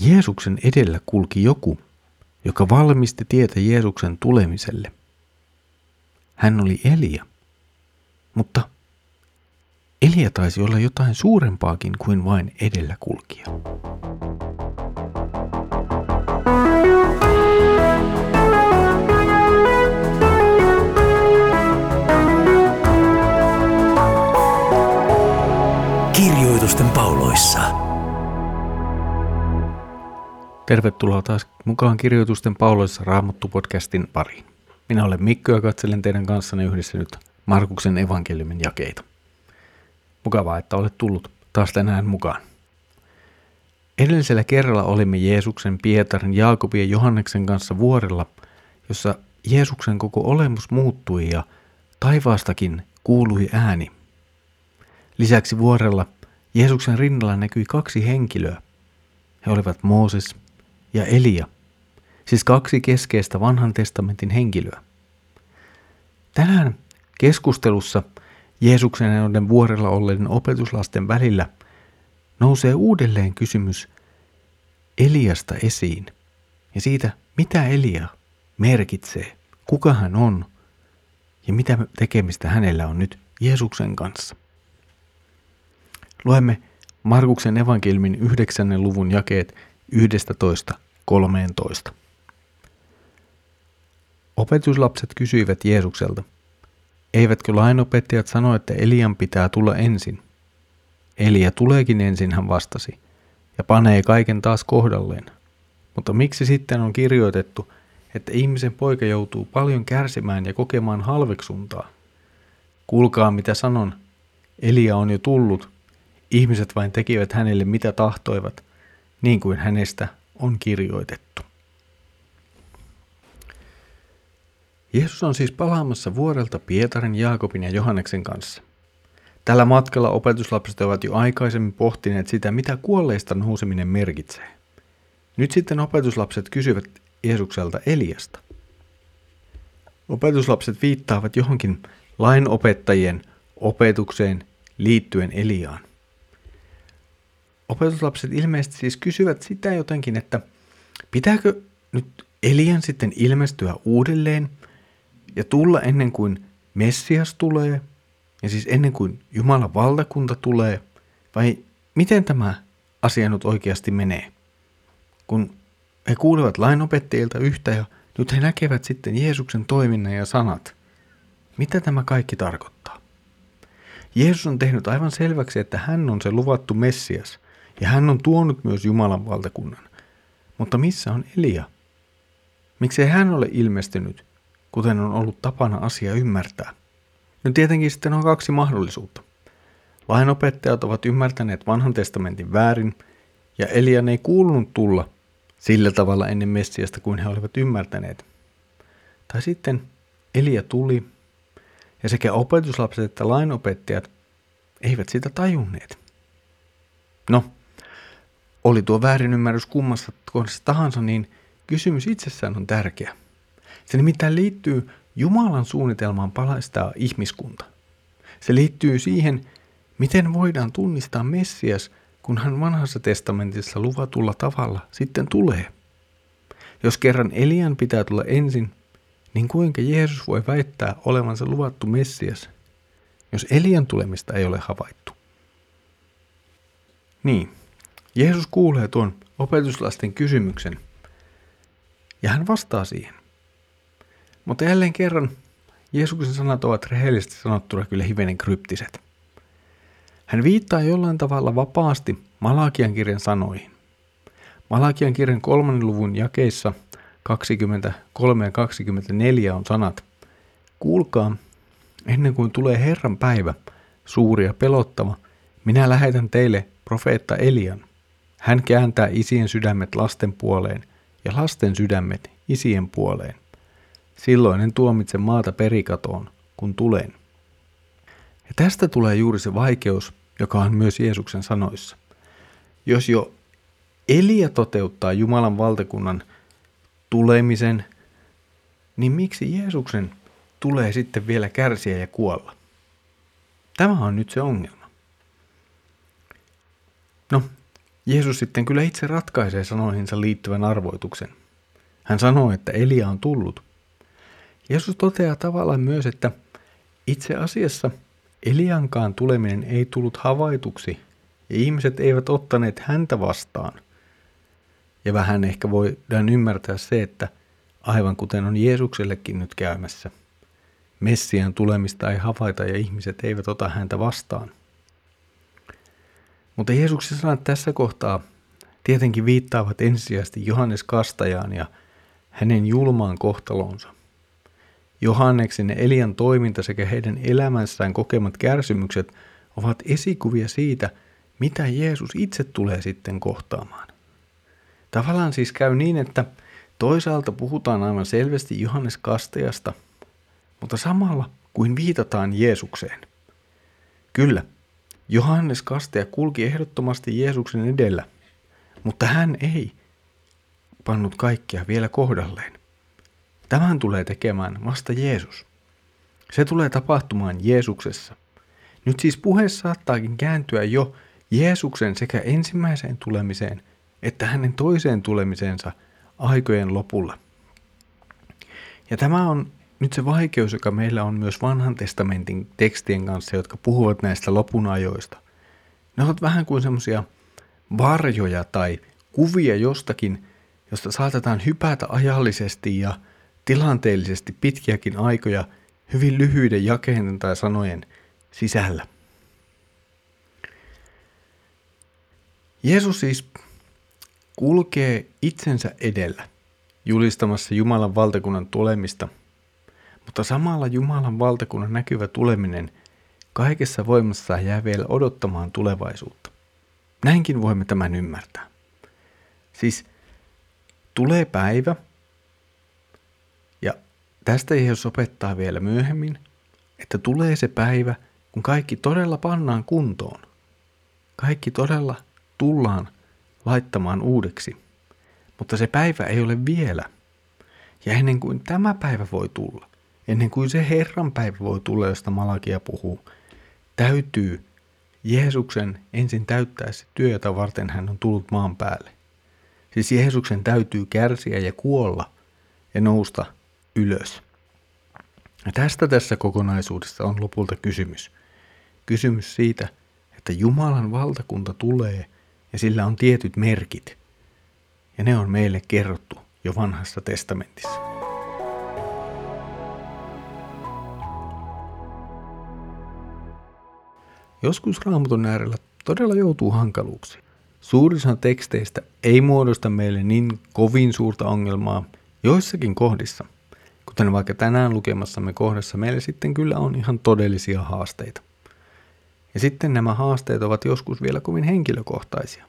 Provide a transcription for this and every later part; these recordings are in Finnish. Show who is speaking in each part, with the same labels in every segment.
Speaker 1: Jeesuksen edellä kulki joku, joka valmisti tietä Jeesuksen tulemiselle. Hän oli Elia. Mutta Elia taisi olla jotain suurempaakin kuin vain edellä kulkija.
Speaker 2: Kirjoitusten pauloissa.
Speaker 1: Tervetuloa taas mukaan Kirjoitusten pauloissa Raamattu-podcastin pariin. Minä olen Mikko ja katselen teidän kanssanne yhdessä nyt Markuksen evankeliumin jakeita. Mukavaa, että olet tullut taas tänään mukaan. Edellisellä kerralla olimme Jeesuksen, Pietarin, Jaakobin ja Johanneksen kanssa vuorella, jossa Jeesuksen koko olemus muuttui ja taivaastakin kuului ääni. Lisäksi vuorella Jeesuksen rinnalla näkyi kaksi henkilöä. He olivat Mooses ja Elia, siis kaksi keskeistä vanhan testamentin henkilöä. Tänään keskustelussa Jeesuksen ja noiden vuorella olleiden opetuslasten välillä nousee uudelleen kysymys Eliasta esiin ja siitä, mitä Elia merkitsee, kuka hän on ja mitä tekemistä hänellä on nyt Jeesuksen kanssa. Luemme Markuksen evankelmin 9. luvun jakeet 11.13. Opetuslapset kysyivät Jeesukselta, eivätkö lainopettajat sano, että Elian pitää tulla ensin? Elia tuleekin ensin, hän vastasi, ja panee kaiken taas kohdalleen. Mutta miksi sitten on kirjoitettu, että ihmisen poika joutuu paljon kärsimään ja kokemaan halveksuntaa? Kuulkaa mitä sanon, Elia on jo tullut, ihmiset vain tekivät hänelle mitä tahtoivat, niin kuin hänestä on kirjoitettu. Jeesus on siis palaamassa vuorelta Pietarin, Jaakobin ja Johanneksen kanssa. Tällä matkalla opetuslapset ovat jo aikaisemmin pohtineet sitä, mitä kuolleista nouseminen merkitsee. Nyt sitten opetuslapset kysyvät Jeesukselta Eliasta. Opetuslapset viittaavat johonkin lainopettajien opetukseen liittyen Eliaan. Opetuslapset ilmeisesti siis kysyvät sitä jotenkin, että pitääkö nyt Elian sitten ilmestyä uudelleen ja tulla ennen kuin Messias tulee, ja siis ennen kuin Jumalan valtakunta tulee, vai miten tämä asia nyt oikeasti menee? Kun he kuulevat lainopettajilta yhtä ja nyt he näkevät sitten Jeesuksen toiminnan ja sanat. Mitä tämä kaikki tarkoittaa? Jeesus on tehnyt aivan selväksi, että hän on se luvattu Messias, ja hän on tuonut myös Jumalan valtakunnan. Mutta missä on Elia? Miksei hän ole ilmestynyt, kuten on ollut tapana asia ymmärtää? No tietenkin sitten on kaksi mahdollisuutta. Lainopettajat ovat ymmärtäneet vanhan testamentin väärin, ja Elian ei kuulunut tulla sillä tavalla ennen Messiasta kuin he olivat ymmärtäneet. Tai sitten Elia tuli, ja sekä opetuslapset että lainopettajat eivät sitä tajunneet. No, oli tuo väärinymmärrys kummassa kohdassa tahansa, niin kysymys itsessään on tärkeä. Se nimittäin liittyy Jumalan suunnitelmaan palaistaa ihmiskunta. Se liittyy siihen, miten voidaan tunnistaa Messias, kun hän vanhassa testamentissa luvatulla tavalla sitten tulee. Jos kerran Elian pitää tulla ensin, niin kuinka Jeesus voi väittää olevansa luvattu Messias, jos Elian tulemista ei ole havaittu? Niin, Jeesus kuulee tuon opetuslasten kysymyksen ja hän vastaa siihen. Mutta jälleen kerran Jeesuksen sanat ovat rehellisesti sanottuna kyllä hivenen kryptiset. Hän viittaa jollain tavalla vapaasti Malakian kirjan sanoihin. Malakian kirjan kolmannen luvun jakeissa 23 ja 24 on sanat. Kuulkaa, ennen kuin tulee Herran päivä, suuri ja pelottava, minä lähetän teille profeetta Elian. Hän kääntää isien sydämet lasten puoleen ja lasten sydämet isien puoleen. Silloin en tuomitse maata perikatoon, kun tulen. Ja tästä tulee juuri se vaikeus, joka on myös Jeesuksen sanoissa. Jos jo Elia toteuttaa Jumalan valtakunnan tulemisen, niin miksi Jeesuksen tulee sitten vielä kärsiä ja kuolla? Tämä on nyt se ongelma. No, Jeesus sitten kyllä itse ratkaisee sanoihinsa liittyvän arvoituksen. Hän sanoo, että Elia on tullut. Jeesus toteaa tavallaan myös, että itse asiassa Eliankaan tuleminen ei tullut havaituksi ja ihmiset eivät ottaneet häntä vastaan. Ja vähän ehkä voidaan ymmärtää se, että aivan kuten on Jeesuksellekin nyt käymässä, Messian tulemista ei havaita ja ihmiset eivät ota häntä vastaan. Mutta Jeesuksen sanat tässä kohtaa tietenkin viittaavat ensisijaisesti Johannes Kastajaan ja hänen julmaan kohtalonsa. Johanneksen ja Elian toiminta sekä heidän elämässään kokemat kärsimykset ovat esikuvia siitä, mitä Jeesus itse tulee sitten kohtaamaan. Tavallaan siis käy niin, että toisaalta puhutaan aivan selvästi Johannes Kastajasta, mutta samalla kuin viitataan Jeesukseen. Kyllä, Johannes Kastaja kulki ehdottomasti Jeesuksen edellä, mutta hän ei pannut kaikkia vielä kohdalleen. Tämän tulee tekemään vasta Jeesus. Se tulee tapahtumaan Jeesuksessa. Nyt siis puhe saattaakin kääntyä jo Jeesuksen sekä ensimmäiseen tulemiseen että hänen toiseen tulemiseensa aikojen lopulla. Ja tämä on nyt se vaikeus, joka meillä on myös vanhan testamentin tekstien kanssa, jotka puhuvat näistä lopun ajoista. Ne ovat vähän kuin semmoisia varjoja tai kuvia jostakin, josta saatetaan hypätä ajallisesti ja tilanteellisesti pitkiäkin aikoja hyvin lyhyiden jakeiden tai sanojen sisällä. Jeesus siis kulkee itsensä edellä julistamassa Jumalan valtakunnan tulemista, mutta samalla Jumalan valtakunnan näkyvä tuleminen kaikessa voimassaan jää vielä odottamaan tulevaisuutta. Näinkin voimme tämän ymmärtää. Siis tulee päivä, ja tästä Jeesus opettaa vielä myöhemmin, että tulee se päivä, kun kaikki todella pannaan kuntoon. Kaikki todella tullaan laittamaan uudeksi. Mutta se päivä ei ole vielä. Ja ennen kuin tämä päivä voi tulla, ennen kuin se Herran päivä voi tulla, josta Malakia puhuu, täytyy Jeesuksen ensin täyttää se työ, jota varten hän on tullut maan päälle. Siis Jeesuksen täytyy kärsiä ja kuolla ja nousta ylös. Ja tästä tässä kokonaisuudessa on lopulta kysymys. Kysymys siitä, että Jumalan valtakunta tulee ja sillä on tietyt merkit. Ja ne on meille kerrottu jo vanhassa testamentissa. Joskus raamatun äärellä todella joutuu hankaluuksiin. Suurin osa teksteistä ei muodosta meille niin kovin suurta ongelmaa joissakin kohdissa, kuten vaikka tänään lukemassamme kohdassa meillä sitten kyllä on ihan todellisia haasteita. Ja sitten nämä haasteet ovat joskus vielä kovin henkilökohtaisia.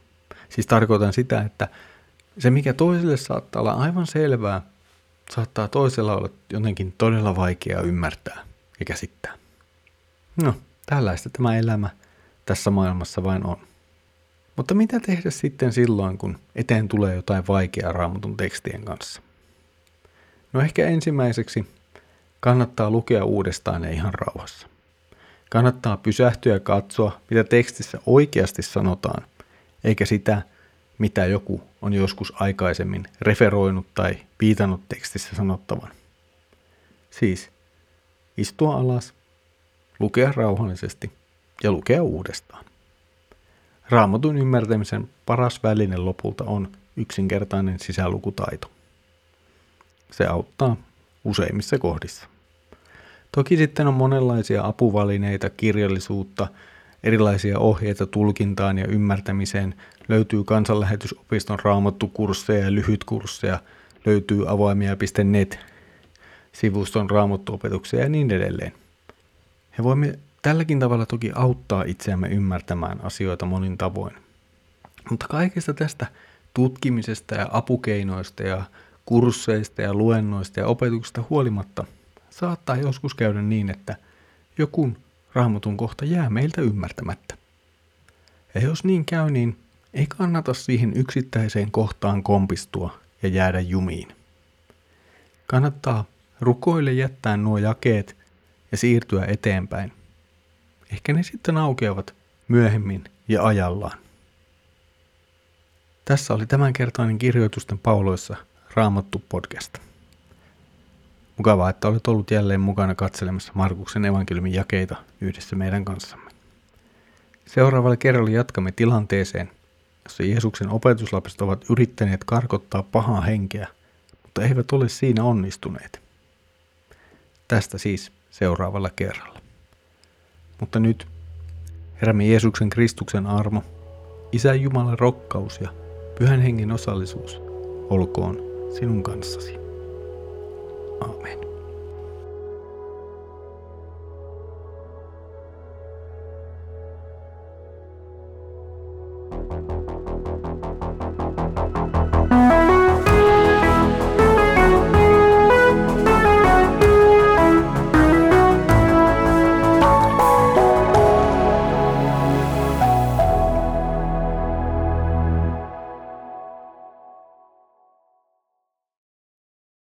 Speaker 1: Siis tarkoitan sitä, että se mikä toiselle saattaa olla aivan selvää, saattaa toisella olla jotenkin todella vaikeaa ymmärtää ja käsittää. No, tällaista tämä elämä tässä maailmassa vain on. Mutta mitä tehdä sitten silloin, kun eteen tulee jotain vaikeaa raamatun tekstien kanssa? No ehkä ensimmäiseksi kannattaa lukea uudestaan ja ihan rauhassa. Kannattaa pysähtyä ja katsoa, mitä tekstissä oikeasti sanotaan, eikä sitä, mitä joku on joskus aikaisemmin referoinut tai viitannut tekstissä sanottavan. Siis istua alas, lukea rauhallisesti ja lukea uudestaan. Raamatun ymmärtämisen paras väline lopulta on yksinkertainen sisälukutaito. Se auttaa useimmissa kohdissa. Toki sitten on monenlaisia apuvälineitä, kirjallisuutta, erilaisia ohjeita tulkintaan ja ymmärtämiseen. Löytyy kansanlähetysopiston raamattukursseja ja lyhytkursseja, löytyy avoimia.net, sivuston raamattuopetuksia ja niin edelleen. Ja voimme tälläkin tavalla toki auttaa itseämme ymmärtämään asioita monin tavoin. Mutta kaikesta tästä tutkimisesta ja apukeinoista ja kursseista ja luennoista ja opetuksesta huolimatta saattaa joskus käydä niin, että joku raamatun kohta jää meiltä ymmärtämättä. Ja jos niin käy, niin ei kannata siihen yksittäiseen kohtaan kompistua ja jäädä jumiin. Kannattaa rukoille jättää nuo jakeet ja siirtyä eteenpäin. Ehkä ne sitten aukeavat myöhemmin ja ajallaan. Tässä oli tämänkertainen kirjoitusten pauloissa Raamattu podcast. Mukavaa, että olet ollut jälleen mukana katselemassa Markuksen evankeliumin jakeita yhdessä meidän kanssamme. Seuraavalla kerralla jatkamme tilanteeseen, jossa Jeesuksen opetuslapset ovat yrittäneet karkottaa pahaa henkeä, mutta eivät ole siinä onnistuneet. Tästä siis seuraavalla kerralla. Mutta nyt Herramme Jeesuksen Kristuksen armo, Isä Jumalan rokkaus ja Pyhän Hengen osallisuus olkoon sinun kanssasi. Amen.